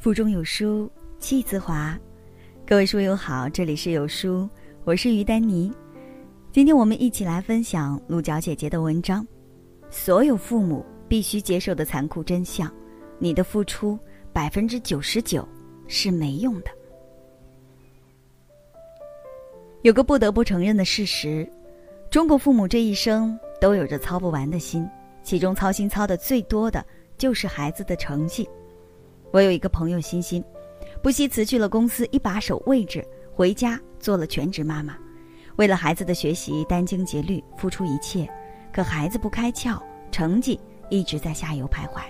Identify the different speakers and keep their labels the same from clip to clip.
Speaker 1: 腹中有书气自华，各位书友好，这里是有书，我是于丹妮。今天我们一起来分享鹿角姐姐的文章。所有父母必须接受的残酷真相：你的付出百分之九十九是没用的。有个不得不承认的事实：中国父母这一生都有着操不完的心，其中操心操的最多的就是孩子的成绩。我有一个朋友欣欣，不惜辞去了公司一把手位置，回家做了全职妈妈，为了孩子的学习殚精竭虑，付出一切。可孩子不开窍，成绩一直在下游徘徊。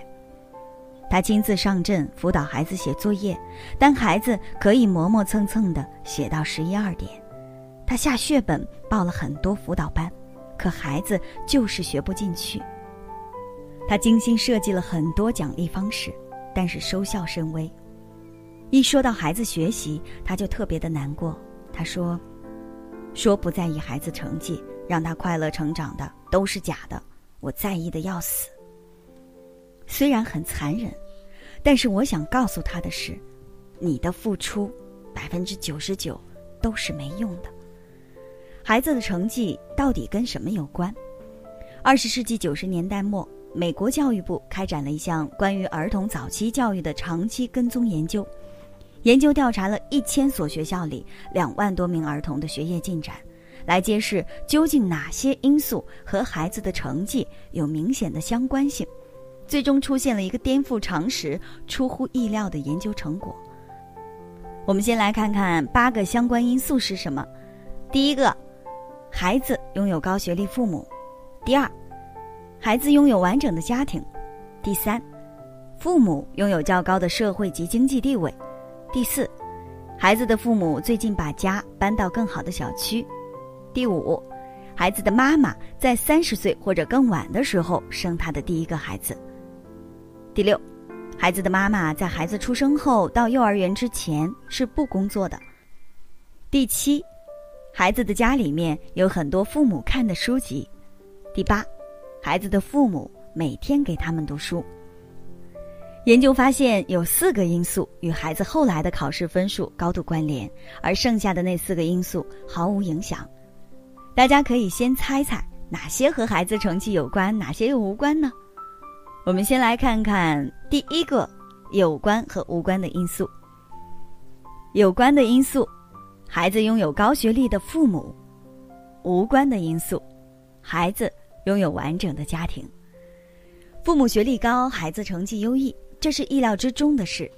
Speaker 1: 他亲自上阵辅导孩子写作业，但孩子可以磨磨蹭蹭的写到十一二点。他下血本报了很多辅导班，可孩子就是学不进去。他精心设计了很多奖励方式。但是收效甚微。一说到孩子学习，他就特别的难过。他说：“说不在意孩子成绩，让他快乐成长的都是假的，我在意的要死。”虽然很残忍，但是我想告诉他的是，你的付出百分之九十九都是没用的。孩子的成绩到底跟什么有关？二十世纪九十年代末。美国教育部开展了一项关于儿童早期教育的长期跟踪研究，研究调查了一千所学校里两万多名儿童的学业进展，来揭示究竟哪些因素和孩子的成绩有明显的相关性，最终出现了一个颠覆常识、出乎意料的研究成果。我们先来看看八个相关因素是什么。第一个，孩子拥有高学历父母；第二。孩子拥有完整的家庭，第三，父母拥有较高的社会及经济地位，第四，孩子的父母最近把家搬到更好的小区，第五，孩子的妈妈在三十岁或者更晚的时候生他的第一个孩子，第六，孩子的妈妈在孩子出生后到幼儿园之前是不工作的，第七，孩子的家里面有很多父母看的书籍，第八。孩子的父母每天给他们读书。研究发现，有四个因素与孩子后来的考试分数高度关联，而剩下的那四个因素毫无影响。大家可以先猜猜哪些和孩子成绩有关，哪些又无关呢？我们先来看看第一个有关和无关的因素。有关的因素，孩子拥有高学历的父母；无关的因素，孩子。拥有完整的家庭，父母学历高，孩子成绩优异，这是意料之中的事。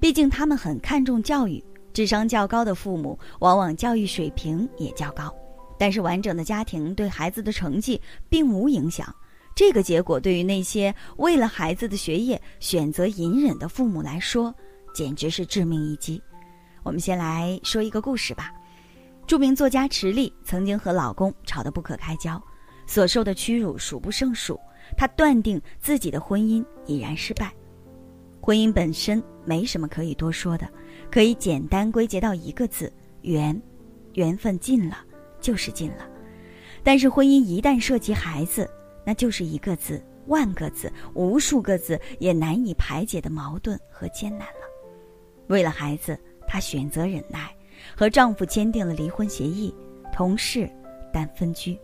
Speaker 1: 毕竟他们很看重教育，智商较高的父母往往教育水平也较高。但是完整的家庭对孩子的成绩并无影响。这个结果对于那些为了孩子的学业选择隐忍的父母来说，简直是致命一击。我们先来说一个故事吧。著名作家池莉曾经和老公吵得不可开交。所受的屈辱数不胜数，她断定自己的婚姻已然失败。婚姻本身没什么可以多说的，可以简单归结到一个字：缘。缘分尽了，就是尽了。但是婚姻一旦涉及孩子，那就是一个字、万个字、无数个字也难以排解的矛盾和艰难了。为了孩子，她选择忍耐，和丈夫签订了离婚协议，同事但分居。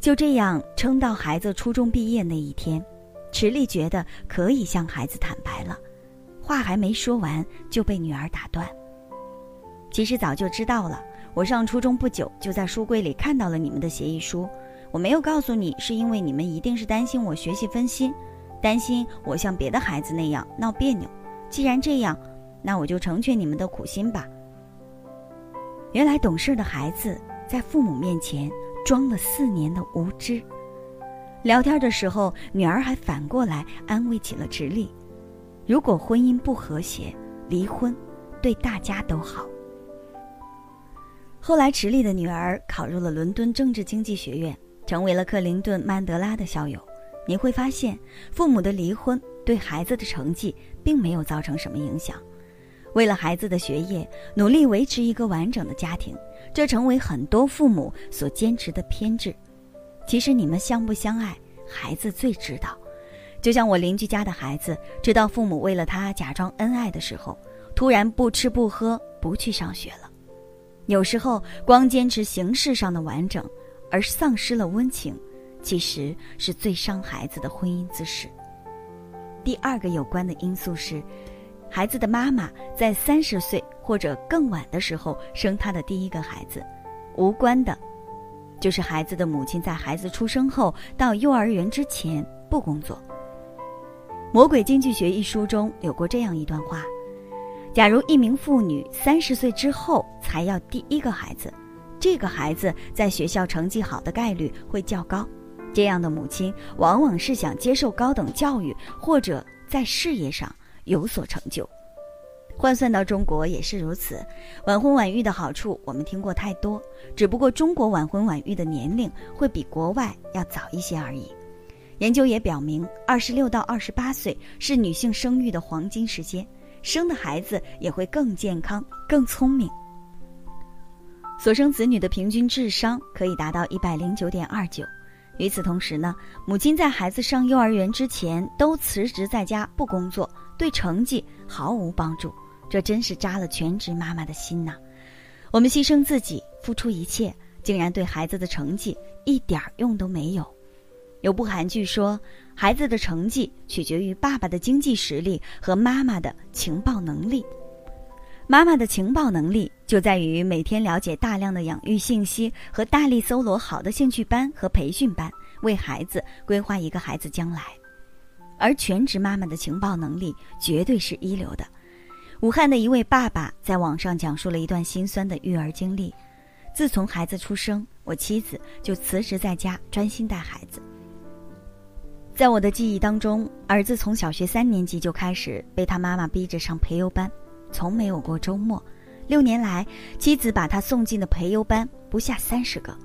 Speaker 1: 就这样撑到孩子初中毕业那一天，池莉觉得可以向孩子坦白了。话还没说完，就被女儿打断。其实早就知道了，我上初中不久就在书柜里看到了你们的协议书。我没有告诉你，是因为你们一定是担心我学习分心，担心我像别的孩子那样闹别扭。既然这样，那我就成全你们的苦心吧。原来懂事的孩子在父母面前。装了四年的无知。聊天的时候，女儿还反过来安慰起了直立。如果婚姻不和谐，离婚对大家都好。后来，池莉的女儿考入了伦敦政治经济学院，成为了克林顿、曼德拉的校友。你会发现，父母的离婚对孩子的成绩并没有造成什么影响。为了孩子的学业，努力维持一个完整的家庭。这成为很多父母所坚持的偏执。其实你们相不相爱，孩子最知道。就像我邻居家的孩子，直到父母为了他假装恩爱的时候，突然不吃不喝，不去上学了。有时候光坚持形式上的完整，而丧失了温情，其实是最伤孩子的婚姻姿势。第二个有关的因素是，孩子的妈妈在三十岁或者更晚的时候生他的第一个孩子，无关的，就是孩子的母亲在孩子出生后到幼儿园之前不工作。《魔鬼经济学》一书中有过这样一段话：假如一名妇女三十岁之后才要第一个孩子，这个孩子在学校成绩好的概率会较高。这样的母亲往往是想接受高等教育，或者在事业上有所成就。换算到中国也是如此。晚婚晚育的好处我们听过太多，只不过中国晚婚晚育的年龄会比国外要早一些而已。研究也表明，二十六到二十八岁是女性生育的黄金时间，生的孩子也会更健康、更聪明。所生子女的平均智商可以达到一百零九点二九。与此同时呢，母亲在孩子上幼儿园之前都辞职在家不工作，对成绩毫无帮助，这真是扎了全职妈妈的心呐。我们牺牲自己，付出一切，竟然对孩子的成绩一点用都没有。有部韩剧说，孩子的成绩取决于爸爸的经济实力和妈妈的情报能力。妈妈的情报能力就在于每天了解大量的养育信息和大力搜罗好的兴趣班和培训班，为孩子规划一个孩子将来。而全职妈妈的情报能力绝对是一流的。武汉的一位爸爸在网上讲述了一段心酸的育儿经历：自从孩子出生，我妻子就辞职在家专心带孩子。在我的记忆当中，儿子从小学三年级就开始被他妈妈逼着上培优班，从没有过周末。六年来，妻子把他送进的培优班不下三十个。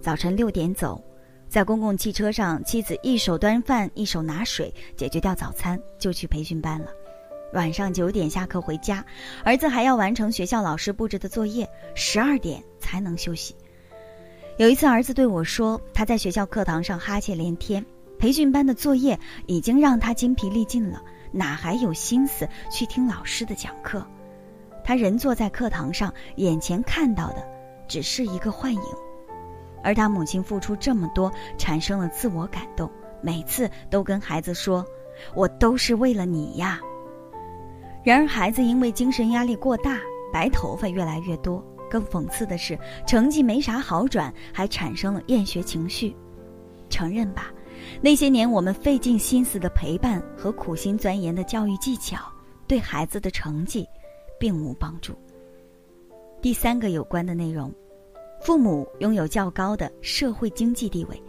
Speaker 1: 早晨六点走，在公共汽车上，妻子一手端饭，一手拿水，解决掉早餐就去培训班了。晚上九点下课回家，儿子还要完成学校老师布置的作业，十二点才能休息。有一次，儿子对我说，他在学校课堂上哈欠连天。培训班的作业已经让他精疲力尽了，哪还有心思去听老师的讲课？他人坐在课堂上，眼前看到的只是一个幻影，而他母亲付出这么多，产生了自我感动，每次都跟孩子说：“我都是为了你呀。”然而，孩子因为精神压力过大，白头发越来越多。更讽刺的是，成绩没啥好转，还产生了厌学情绪。承认吧。那些年，我们费尽心思的陪伴和苦心钻研的教育技巧，对孩子的成绩，并无帮助。第三个有关的内容，父母拥有较高的社会经济地位，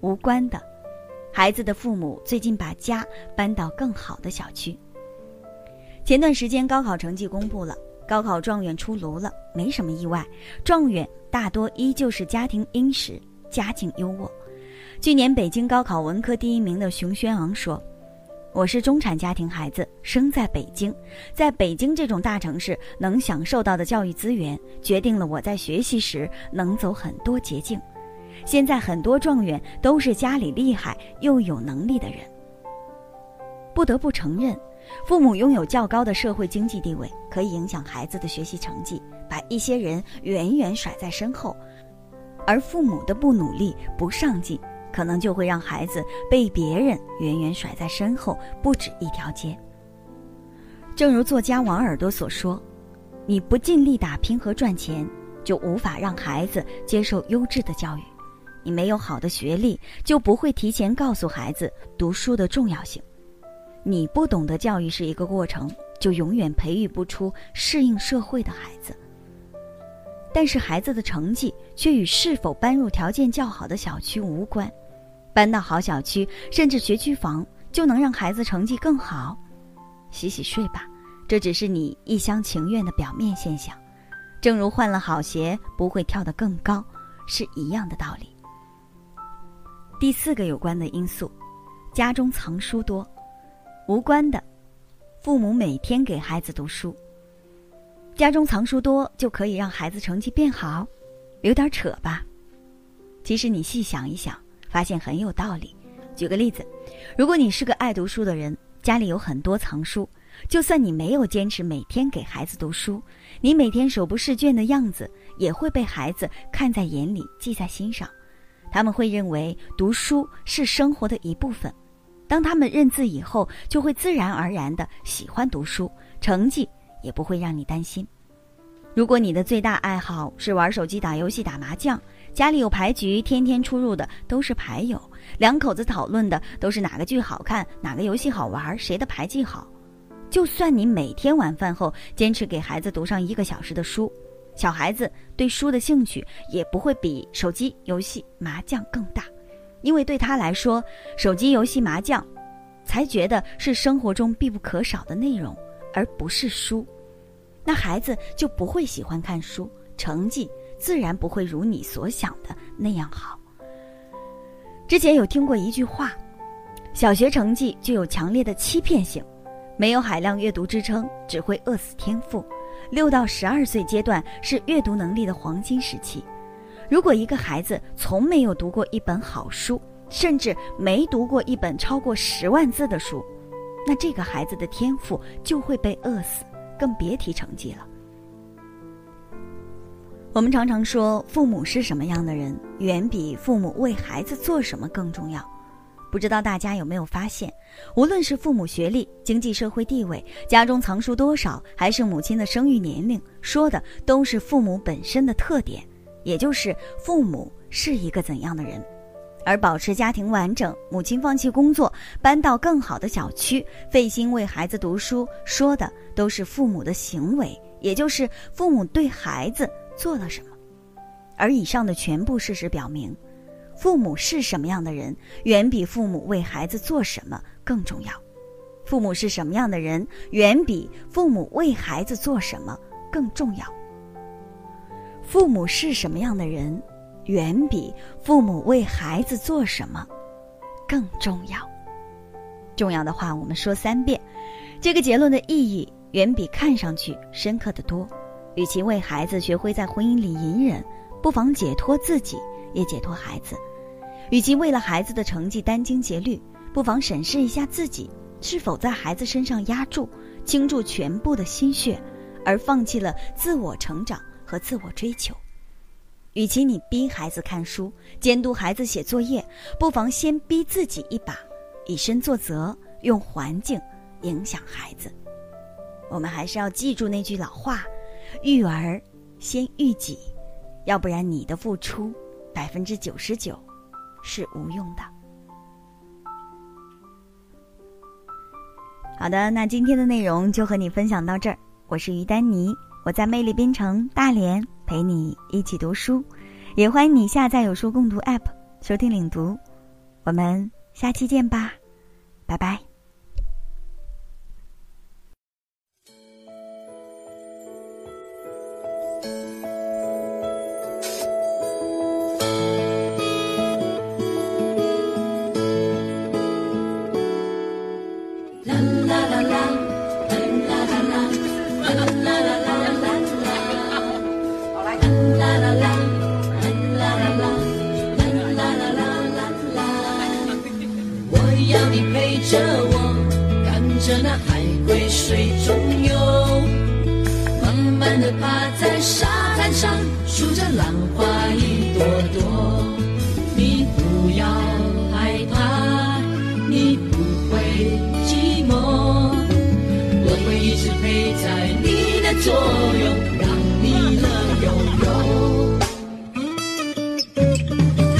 Speaker 1: 无关的，孩子的父母最近把家搬到更好的小区。前段时间高考成绩公布了，高考状元出炉了，没什么意外，状元大多依旧是家庭殷实、家境优渥。去年北京高考文科第一名的熊轩昂说：“我是中产家庭孩子，生在北京，在北京这种大城市能享受到的教育资源，决定了我在学习时能走很多捷径。现在很多状元都是家里厉害又有能力的人。不得不承认，父母拥有较高的社会经济地位，可以影响孩子的学习成绩，把一些人远远甩在身后，而父母的不努力、不上进。”可能就会让孩子被别人远远甩在身后，不止一条街。正如作家王耳朵所说：“你不尽力打拼和赚钱，就无法让孩子接受优质的教育；你没有好的学历，就不会提前告诉孩子读书的重要性；你不懂得教育是一个过程，就永远培育不出适应社会的孩子。”但是孩子的成绩却与是否搬入条件较好的小区无关。搬到好小区，甚至学区房，就能让孩子成绩更好？洗洗睡吧，这只是你一厢情愿的表面现象。正如换了好鞋不会跳得更高，是一样的道理。第四个有关的因素，家中藏书多，无关的，父母每天给孩子读书。家中藏书多就可以让孩子成绩变好，有点扯吧？其实你细想一想。发现很有道理，举个例子，如果你是个爱读书的人，家里有很多藏书，就算你没有坚持每天给孩子读书，你每天手不释卷的样子也会被孩子看在眼里，记在心上。他们会认为读书是生活的一部分。当他们认字以后，就会自然而然的喜欢读书，成绩也不会让你担心。如果你的最大爱好是玩手机、打游戏、打麻将，家里有牌局，天天出入的都是牌友，两口子讨论的都是哪个剧好看、哪个游戏好玩、谁的牌技好。就算你每天晚饭后坚持给孩子读上一个小时的书，小孩子对书的兴趣也不会比手机、游戏、麻将更大。因为对他来说，手机游戏、麻将，才觉得是生活中必不可少的内容，而不是书。那孩子就不会喜欢看书，成绩自然不会如你所想的那样好。之前有听过一句话：小学成绩具有强烈的欺骗性，没有海量阅读支撑，只会饿死天赋。六到十二岁阶段是阅读能力的黄金时期。如果一个孩子从没有读过一本好书，甚至没读过一本超过十万字的书，那这个孩子的天赋就会被饿死，更别提成绩了。我们常常说，父母是什么样的人，远比父母为孩子做什么更重要。不知道大家有没有发现，无论是父母学历、经济社会地位、家中藏书多少，还是母亲的生育年龄，说的都是父母本身的特点。也就是父母是一个怎样的人，而保持家庭完整，母亲放弃工作，搬到更好的小区，费心为孩子读书，说的都是父母的行为，也就是父母对孩子做了什么。而以上的全部事实表明，父母是什么样的人，远比父母为孩子做什么更重要。父母是什么样的人，远比父母为孩子做什么更重要。父母是什么样的人，远比父母为孩子做什么更重要。重要的话，我们说三遍。这个结论的意义远比看上去深刻的多。与其为孩子学会在婚姻里隐忍，不妨解脱自己，也解脱孩子。与其为了孩子的成绩殚精竭虑，不妨审视一下自己是否在孩子身上压住、倾注全部的心血，而放弃了自我成长。和自我追求，与其你逼孩子看书、监督孩子写作业，不妨先逼自己一把，以身作则，用环境影响孩子。我们还是要记住那句老话：“育儿先育己”，要不然你的付出百分之九十九是无用的。好的，那今天的内容就和你分享到这儿，我是于丹妮。我在魅力边城大连陪你一起读书，也欢迎你下载有书共读 App 收听领读。我们下期见吧，拜拜。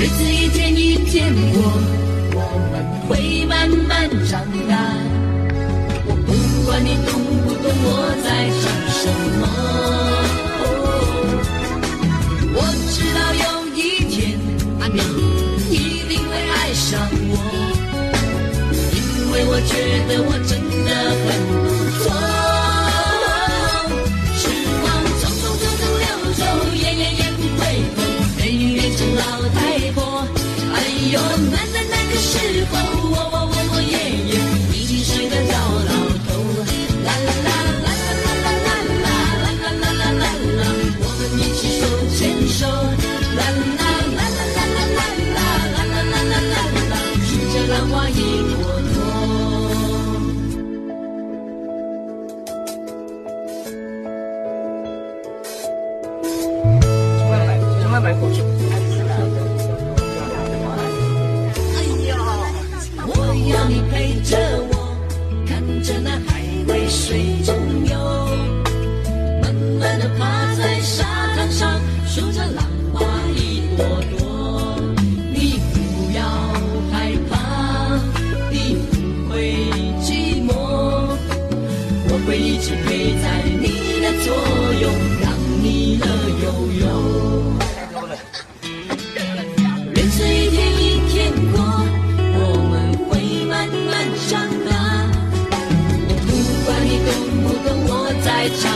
Speaker 2: 日子一天一天过。我们会慢慢长大，我不管你懂不懂我在想什么。我知道有一天你一定会爱上我，因为我觉得我真的很时候。la 你陪着我，看着那海龟水中游，慢慢的趴在沙滩上，数着浪花一朵朵。你不要害怕，你不会寂寞，我会一直陪在你的左右，长